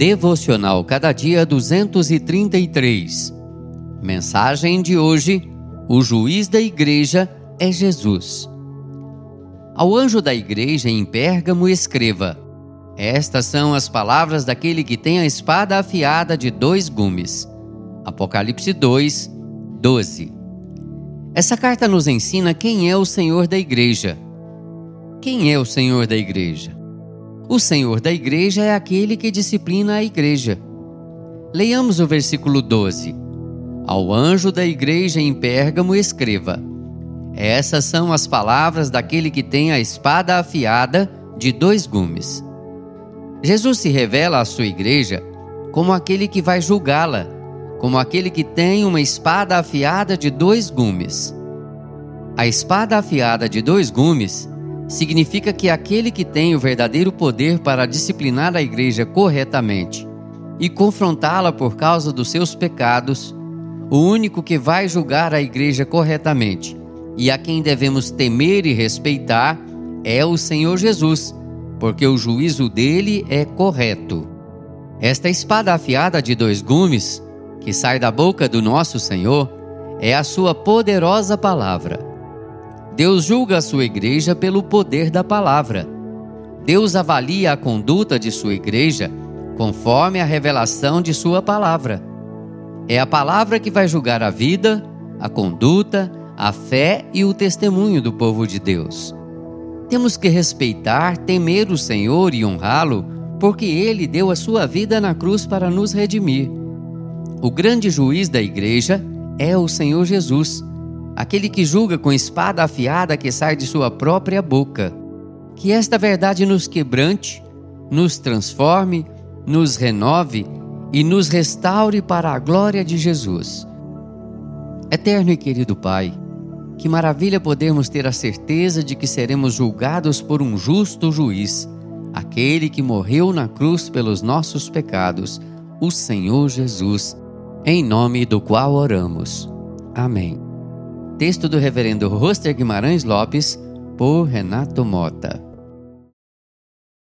Devocional Cada Dia 233. Mensagem de hoje: O juiz da igreja é Jesus. Ao anjo da igreja em Pérgamo, escreva: Estas são as palavras daquele que tem a espada afiada de dois gumes. Apocalipse 2, 12. Essa carta nos ensina quem é o Senhor da igreja. Quem é o Senhor da igreja? O Senhor da igreja é aquele que disciplina a igreja. Leiamos o versículo 12. Ao anjo da igreja em Pérgamo escreva: Essas são as palavras daquele que tem a espada afiada de dois gumes. Jesus se revela à sua igreja como aquele que vai julgá-la, como aquele que tem uma espada afiada de dois gumes. A espada afiada de dois gumes significa que aquele que tem o verdadeiro poder para disciplinar a igreja corretamente e confrontá-la por causa dos seus pecados, o único que vai julgar a igreja corretamente e a quem devemos temer e respeitar é o Senhor Jesus, porque o juízo dele é correto. Esta espada afiada de dois gumes, que sai da boca do nosso Senhor, é a sua poderosa palavra Deus julga a sua igreja pelo poder da palavra. Deus avalia a conduta de sua igreja conforme a revelação de sua palavra. É a palavra que vai julgar a vida, a conduta, a fé e o testemunho do povo de Deus. Temos que respeitar, temer o Senhor e honrá-lo, porque ele deu a sua vida na cruz para nos redimir. O grande juiz da igreja é o Senhor Jesus aquele que julga com espada afiada que sai de sua própria boca. Que esta verdade nos quebrante, nos transforme, nos renove e nos restaure para a glória de Jesus. Eterno e querido Pai, que maravilha podermos ter a certeza de que seremos julgados por um justo juiz, aquele que morreu na cruz pelos nossos pecados, o Senhor Jesus, em nome do qual oramos. Amém. Texto do Reverendo Roster Guimarães Lopes, por Renato Mota.